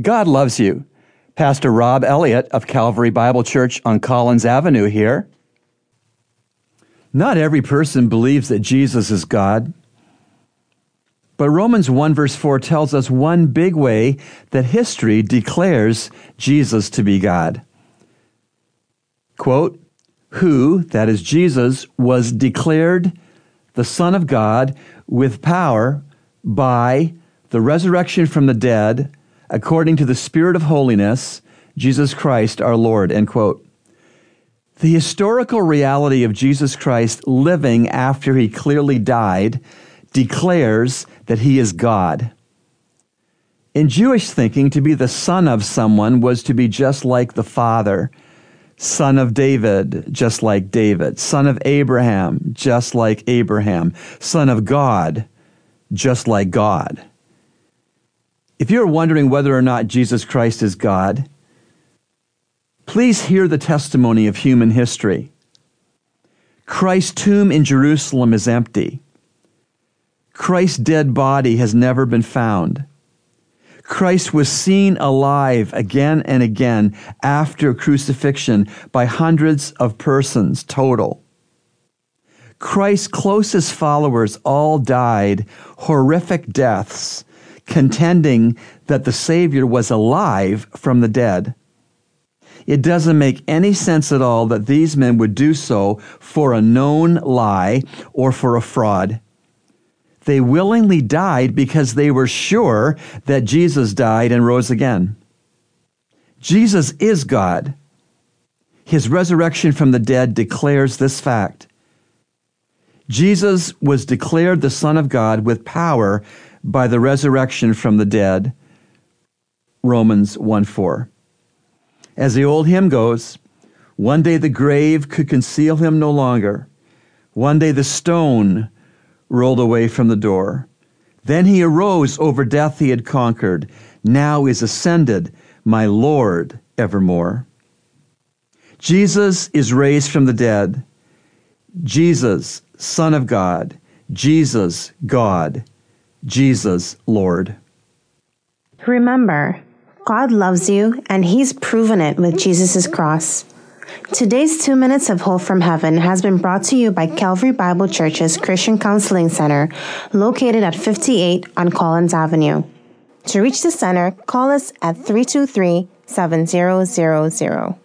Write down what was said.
God loves you. Pastor Rob Elliott of Calvary Bible Church on Collins Avenue here. Not every person believes that Jesus is God. But Romans 1 verse 4 tells us one big way that history declares Jesus to be God. Quote, who, that is Jesus, was declared the Son of God with power by the resurrection from the dead according to the Spirit of holiness, Jesus Christ our Lord. End quote. The historical reality of Jesus Christ living after he clearly died declares that he is God. In Jewish thinking, to be the son of someone was to be just like the father, son of David, just like David, son of Abraham, just like Abraham, son of God, just like God. If you're wondering whether or not Jesus Christ is God, please hear the testimony of human history. Christ's tomb in Jerusalem is empty. Christ's dead body has never been found. Christ was seen alive again and again after crucifixion by hundreds of persons total. Christ's closest followers all died horrific deaths, contending that the Savior was alive from the dead. It doesn't make any sense at all that these men would do so for a known lie or for a fraud. They willingly died because they were sure that Jesus died and rose again. Jesus is God. His resurrection from the dead declares this fact. Jesus was declared the Son of God with power by the resurrection from the dead. Romans 1 4. As the old hymn goes, one day the grave could conceal him no longer. One day the stone rolled away from the door. Then he arose over death he had conquered. Now is ascended, my Lord evermore. Jesus is raised from the dead. Jesus, Son of God. Jesus, God. Jesus, Lord. Remember, God loves you, and He's proven it with Jesus' cross. Today's Two Minutes of Hope from Heaven has been brought to you by Calvary Bible Church's Christian Counseling Center, located at 58 on Collins Avenue. To reach the center, call us at 323 7000.